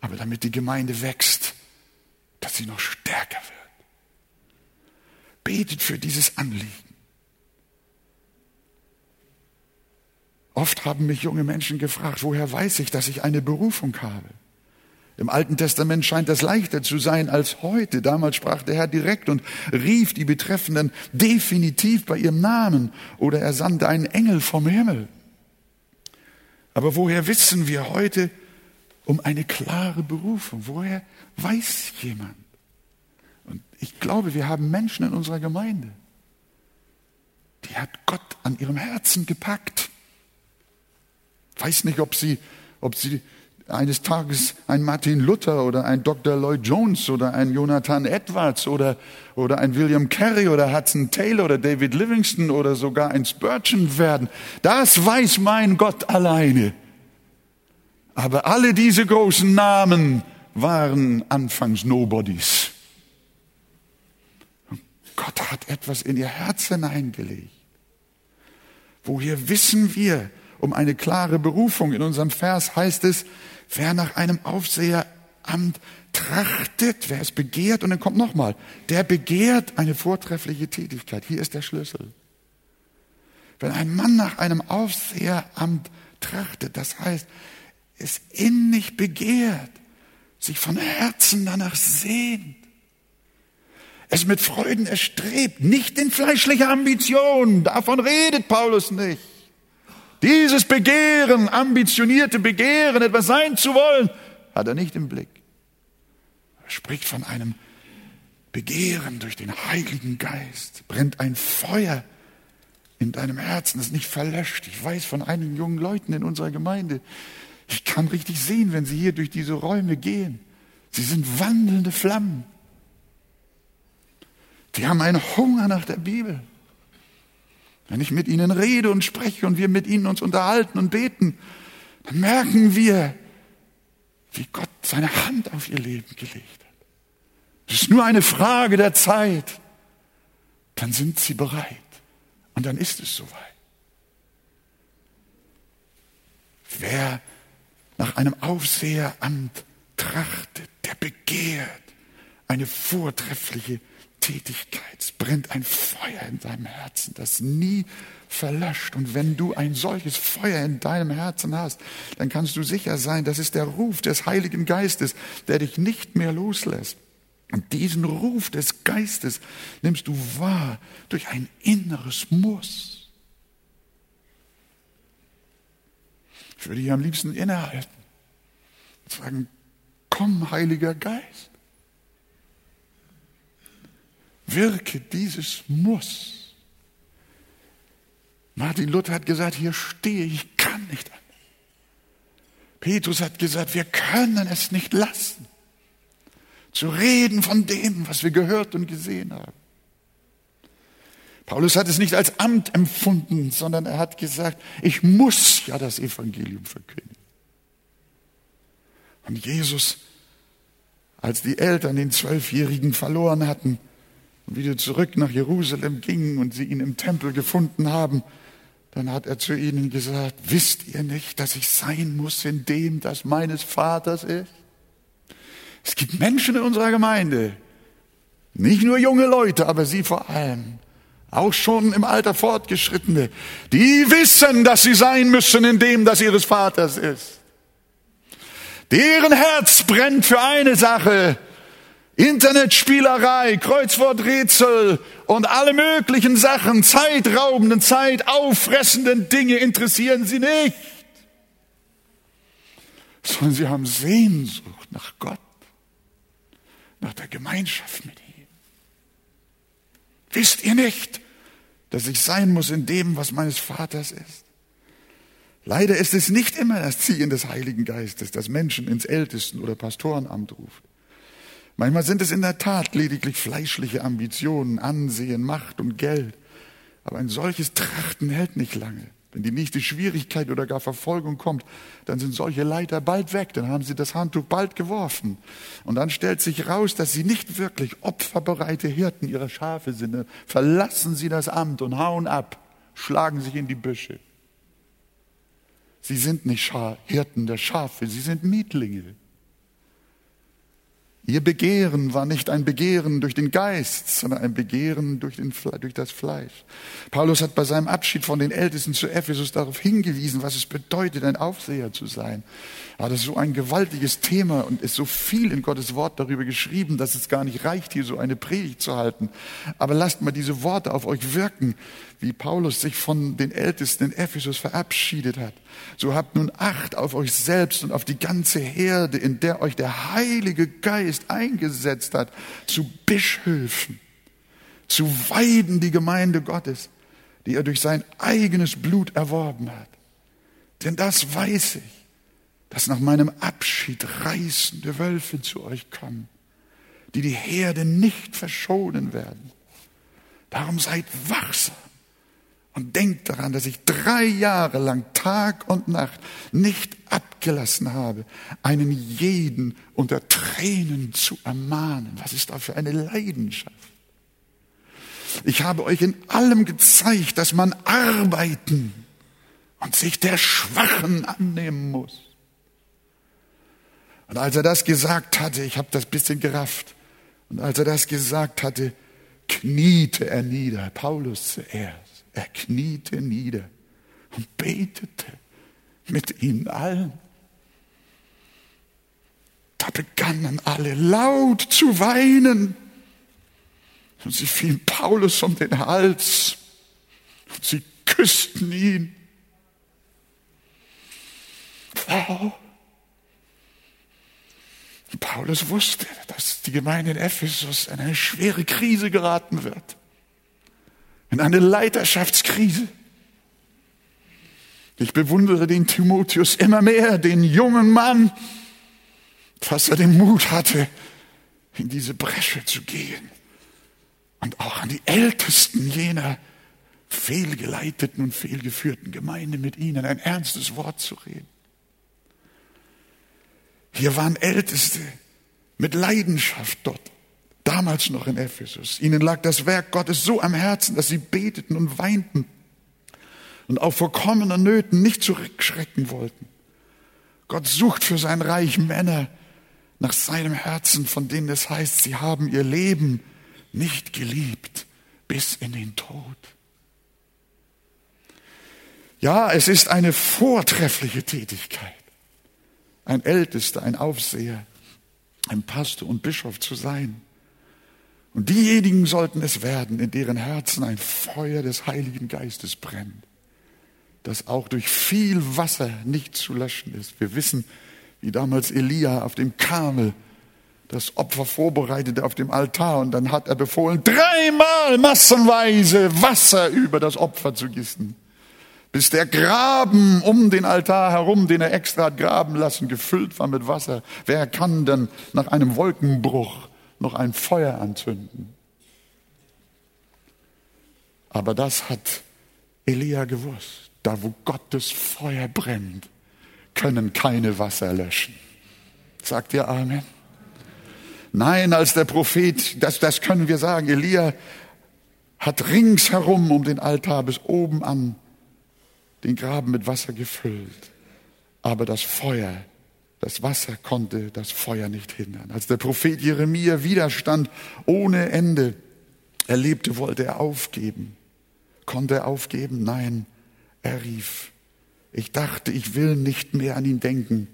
Aber damit die Gemeinde wächst, dass sie noch stärker wird. Betet für dieses Anliegen. Oft haben mich junge Menschen gefragt, woher weiß ich, dass ich eine Berufung habe? Im Alten Testament scheint das leichter zu sein als heute. Damals sprach der Herr direkt und rief die Betreffenden definitiv bei ihrem Namen oder er sandte einen Engel vom Himmel. Aber woher wissen wir heute um eine klare Berufung? Woher weiß jemand? Und ich glaube, wir haben Menschen in unserer Gemeinde, die hat Gott an ihrem Herzen gepackt weiß nicht, ob sie, ob sie eines Tages ein Martin Luther oder ein Dr. Lloyd Jones oder ein Jonathan Edwards oder, oder ein William Carey oder Hudson Taylor oder David Livingston oder sogar ein Spurgeon werden. Das weiß mein Gott alleine. Aber alle diese großen Namen waren anfangs Nobodies. Gott hat etwas in ihr Herz hineingelegt. Woher wissen wir, um eine klare Berufung. In unserem Vers heißt es, wer nach einem Aufseheramt trachtet, wer es begehrt, und dann kommt nochmal, der begehrt eine vortreffliche Tätigkeit. Hier ist der Schlüssel. Wenn ein Mann nach einem Aufseheramt trachtet, das heißt, es innig begehrt, sich von Herzen danach sehnt, es mit Freuden erstrebt, nicht in fleischlicher Ambition, davon redet Paulus nicht, dieses Begehren, ambitionierte Begehren, etwas sein zu wollen, hat er nicht im Blick. Er spricht von einem Begehren durch den Heiligen Geist. Brennt ein Feuer in deinem Herzen, das nicht verlöscht. Ich weiß von einigen jungen Leuten in unserer Gemeinde, ich kann richtig sehen, wenn sie hier durch diese Räume gehen. Sie sind wandelnde Flammen. Die haben einen Hunger nach der Bibel. Wenn ich mit ihnen rede und spreche und wir mit ihnen uns unterhalten und beten, dann merken wir, wie Gott seine Hand auf ihr Leben gelegt hat. Es ist nur eine Frage der Zeit. Dann sind sie bereit. Und dann ist es soweit. Wer nach einem Aufseheramt trachtet, der begehrt eine vortreffliche Tätigkeit. Brennt ein Feuer in deinem Herzen, das nie verlöscht. Und wenn du ein solches Feuer in deinem Herzen hast, dann kannst du sicher sein, das ist der Ruf des Heiligen Geistes, der dich nicht mehr loslässt. Und diesen Ruf des Geistes nimmst du wahr durch ein inneres Muss. Ich würde hier am liebsten innehalten und sagen, komm, Heiliger Geist wirke dieses Muss. Martin Luther hat gesagt, hier stehe ich, kann nicht anders. Petrus hat gesagt, wir können es nicht lassen, zu reden von dem, was wir gehört und gesehen haben. Paulus hat es nicht als Amt empfunden, sondern er hat gesagt, ich muss ja das Evangelium verkündigen. Und Jesus, als die Eltern den Zwölfjährigen verloren hatten, und wieder zurück nach Jerusalem gingen und sie ihn im Tempel gefunden haben, dann hat er zu ihnen gesagt, wisst ihr nicht, dass ich sein muss in dem, das meines Vaters ist? Es gibt Menschen in unserer Gemeinde, nicht nur junge Leute, aber sie vor allem, auch schon im Alter fortgeschrittene, die wissen, dass sie sein müssen in dem, das ihres Vaters ist. Deren Herz brennt für eine Sache, Internetspielerei, Kreuzworträtsel und alle möglichen Sachen, zeitraubenden, zeitauffressenden Dinge interessieren sie nicht. Sondern sie haben Sehnsucht nach Gott, nach der Gemeinschaft mit ihm. Wisst ihr nicht, dass ich sein muss in dem, was meines Vaters ist? Leider ist es nicht immer das Ziehen des Heiligen Geistes, das Menschen ins Ältesten- oder Pastorenamt ruft. Manchmal sind es in der Tat lediglich fleischliche Ambitionen, Ansehen, Macht und Geld. Aber ein solches Trachten hält nicht lange. Wenn die nächste Schwierigkeit oder gar Verfolgung kommt, dann sind solche Leiter bald weg, dann haben sie das Handtuch bald geworfen. Und dann stellt sich raus, dass sie nicht wirklich opferbereite Hirten ihrer Schafe sind. Verlassen sie das Amt und hauen ab, schlagen sich in die Büsche. Sie sind nicht Hirten der Schafe, sie sind Mietlinge. Ihr Begehren war nicht ein Begehren durch den Geist, sondern ein Begehren durch, den, durch, das Fleisch. Paulus hat bei seinem Abschied von den Ältesten zu Ephesus darauf hingewiesen, was es bedeutet, ein Aufseher zu sein. Aber das ist so ein gewaltiges Thema und ist so viel in Gottes Wort darüber geschrieben, dass es gar nicht reicht, hier so eine Predigt zu halten. Aber lasst mal diese Worte auf euch wirken, wie Paulus sich von den Ältesten in Ephesus verabschiedet hat. So habt nun Acht auf euch selbst und auf die ganze Herde, in der euch der Heilige Geist eingesetzt hat, zu Bischöfen, zu weiden die Gemeinde Gottes, die er durch sein eigenes Blut erworben hat. Denn das weiß ich, dass nach meinem Abschied reißende Wölfe zu euch kommen, die die Herde nicht verschonen werden. Darum seid wachsam und denkt daran, dass ich drei Jahre lang Tag und Nacht nicht abgelassen habe, einen jeden unter Tränen zu ermahnen. Was ist da für eine Leidenschaft? Ich habe euch in allem gezeigt, dass man arbeiten und sich der Schwachen annehmen muss. Und als er das gesagt hatte, ich habe das bisschen gerafft, und als er das gesagt hatte, kniete er nieder, Paulus zuerst. Er kniete nieder und betete mit ihnen allen. Da begannen alle laut zu weinen. Und sie fielen Paulus um den Hals und sie küssten ihn. Oh. Paulus wusste, dass die Gemeinde in Ephesus in eine schwere Krise geraten wird in eine Leiterschaftskrise. Ich bewundere den Timotheus immer mehr, den jungen Mann, dass er den Mut hatte, in diese Bresche zu gehen und auch an die Ältesten jener fehlgeleiteten und fehlgeführten Gemeinde mit ihnen ein ernstes Wort zu reden. Hier waren Älteste mit Leidenschaft dort damals noch in Ephesus. Ihnen lag das Werk Gottes so am Herzen, dass sie beteten und weinten und auf vorkommener Nöten nicht zurückschrecken wollten. Gott sucht für sein Reich Männer nach seinem Herzen, von denen es heißt, sie haben ihr Leben nicht geliebt bis in den Tod. Ja, es ist eine vortreffliche Tätigkeit, ein Ältester, ein Aufseher, ein Pastor und Bischof zu sein. Und diejenigen sollten es werden, in deren Herzen ein Feuer des Heiligen Geistes brennt, das auch durch viel Wasser nicht zu löschen ist. Wir wissen, wie damals Elia auf dem Kamel das Opfer vorbereitete auf dem Altar und dann hat er befohlen, dreimal massenweise Wasser über das Opfer zu gießen, bis der Graben um den Altar herum, den er extra hat graben lassen, gefüllt war mit Wasser. Wer kann denn nach einem Wolkenbruch noch ein Feuer anzünden. Aber das hat Elia gewusst. Da, wo Gottes Feuer brennt, können keine Wasser löschen. Sagt ihr Amen? Nein, als der Prophet, das, das können wir sagen, Elia hat ringsherum um den Altar bis oben an den Graben mit Wasser gefüllt. Aber das Feuer das Wasser konnte das Feuer nicht hindern. Als der Prophet Jeremia Widerstand ohne Ende erlebte, wollte er aufgeben. Konnte er aufgeben? Nein, er rief. Ich dachte, ich will nicht mehr an ihn denken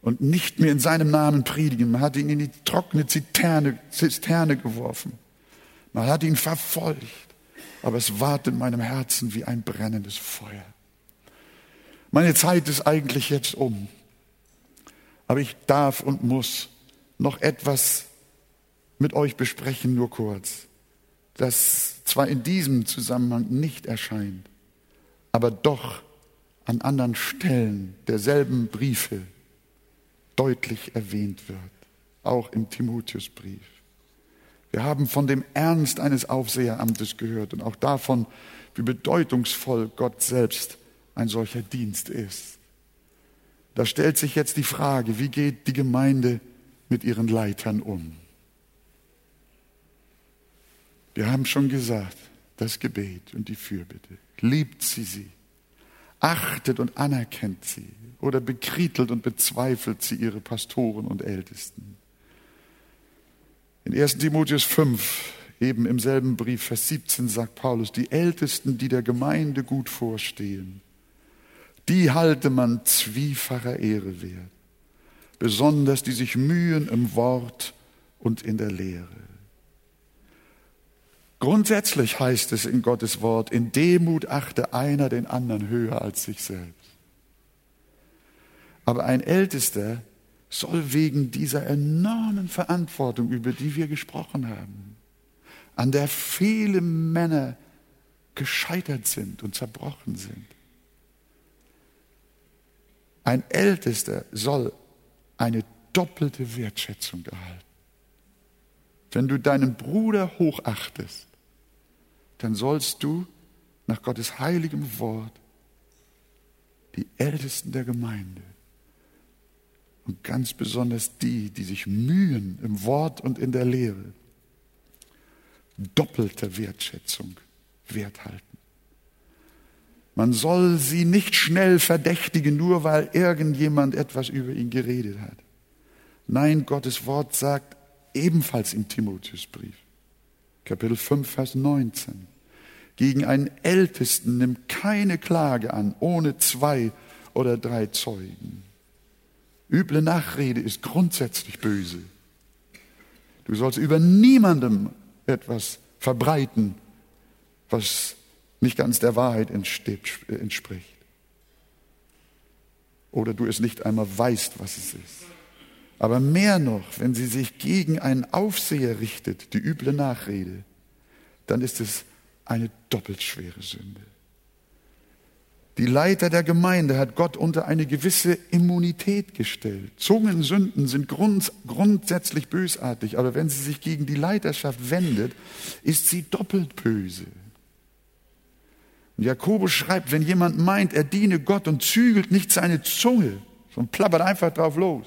und nicht mehr in seinem Namen predigen. Man hat ihn in die trockene Zisterne, Zisterne geworfen. Man hat ihn verfolgt. Aber es ward in meinem Herzen wie ein brennendes Feuer. Meine Zeit ist eigentlich jetzt um. Aber ich darf und muss noch etwas mit euch besprechen, nur kurz, das zwar in diesem Zusammenhang nicht erscheint, aber doch an anderen Stellen derselben Briefe deutlich erwähnt wird, auch im Timotheusbrief. Wir haben von dem Ernst eines Aufseheramtes gehört und auch davon, wie bedeutungsvoll Gott selbst ein solcher Dienst ist. Da stellt sich jetzt die Frage, wie geht die Gemeinde mit ihren Leitern um? Wir haben schon gesagt, das Gebet und die Fürbitte. Liebt sie sie, achtet und anerkennt sie oder bekrietelt und bezweifelt sie ihre Pastoren und Ältesten. In 1 Timotheus 5, eben im selben Brief, Vers 17, sagt Paulus, die Ältesten, die der Gemeinde gut vorstehen, die halte man zwiefacher Ehre wert, besonders die sich mühen im Wort und in der Lehre. Grundsätzlich heißt es in Gottes Wort, in Demut achte einer den anderen höher als sich selbst. Aber ein Ältester soll wegen dieser enormen Verantwortung, über die wir gesprochen haben, an der viele Männer gescheitert sind und zerbrochen sind, ein Ältester soll eine doppelte Wertschätzung erhalten. Wenn du deinen Bruder hochachtest, dann sollst du nach Gottes heiligem Wort die Ältesten der Gemeinde und ganz besonders die, die sich mühen im Wort und in der Lehre, doppelte Wertschätzung wert halten. Man soll sie nicht schnell verdächtigen, nur weil irgendjemand etwas über ihn geredet hat. Nein, Gottes Wort sagt ebenfalls im Timotheusbrief, Kapitel 5, Vers 19, gegen einen Ältesten nimm keine Klage an, ohne zwei oder drei Zeugen. Üble Nachrede ist grundsätzlich böse. Du sollst über niemandem etwas verbreiten, was nicht ganz der Wahrheit entspricht. Oder du es nicht einmal weißt, was es ist. Aber mehr noch, wenn sie sich gegen einen Aufseher richtet, die üble Nachrede, dann ist es eine doppelt schwere Sünde. Die Leiter der Gemeinde hat Gott unter eine gewisse Immunität gestellt. Zungensünden sind grund, grundsätzlich bösartig, aber wenn sie sich gegen die Leiterschaft wendet, ist sie doppelt böse. Jakobus schreibt, wenn jemand meint, er diene Gott und zügelt nicht seine Zunge und plappert einfach drauf los,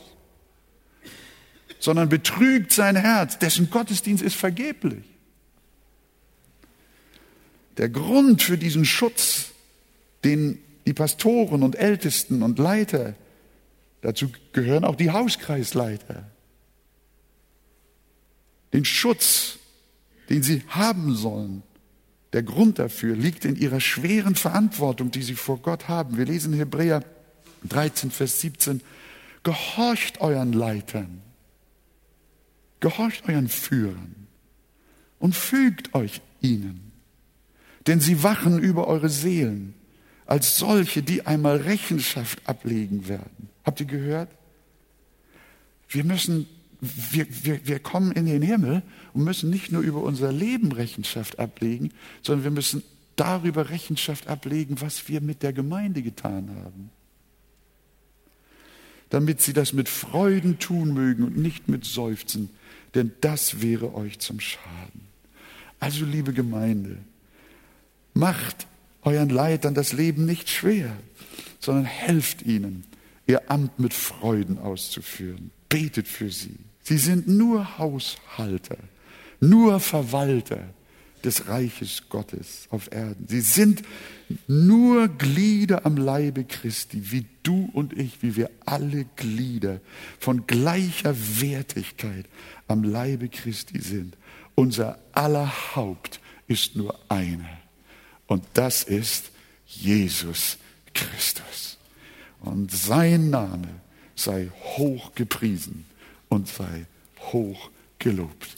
sondern betrügt sein Herz, dessen Gottesdienst ist vergeblich. Der Grund für diesen Schutz, den die Pastoren und Ältesten und Leiter, dazu gehören auch die Hauskreisleiter, den Schutz, den sie haben sollen, der Grund dafür liegt in ihrer schweren Verantwortung, die sie vor Gott haben. Wir lesen Hebräer 13, Vers 17, gehorcht euren Leitern, gehorcht euren Führern und fügt euch ihnen, denn sie wachen über eure Seelen als solche, die einmal Rechenschaft ablegen werden. Habt ihr gehört? Wir müssen wir, wir, wir kommen in den Himmel und müssen nicht nur über unser Leben Rechenschaft ablegen, sondern wir müssen darüber Rechenschaft ablegen, was wir mit der Gemeinde getan haben. Damit sie das mit Freuden tun mögen und nicht mit Seufzen, denn das wäre euch zum Schaden. Also liebe Gemeinde, macht euren Leitern das Leben nicht schwer, sondern helft ihnen, ihr Amt mit Freuden auszuführen. Betet für sie. Sie sind nur Haushalter, nur Verwalter des Reiches Gottes auf Erden. Sie sind nur Glieder am Leibe Christi, wie du und ich, wie wir alle Glieder von gleicher Wertigkeit am Leibe Christi sind. Unser aller Haupt ist nur einer. Und das ist Jesus Christus. Und sein Name sei hoch gepriesen und sei hoch gelobt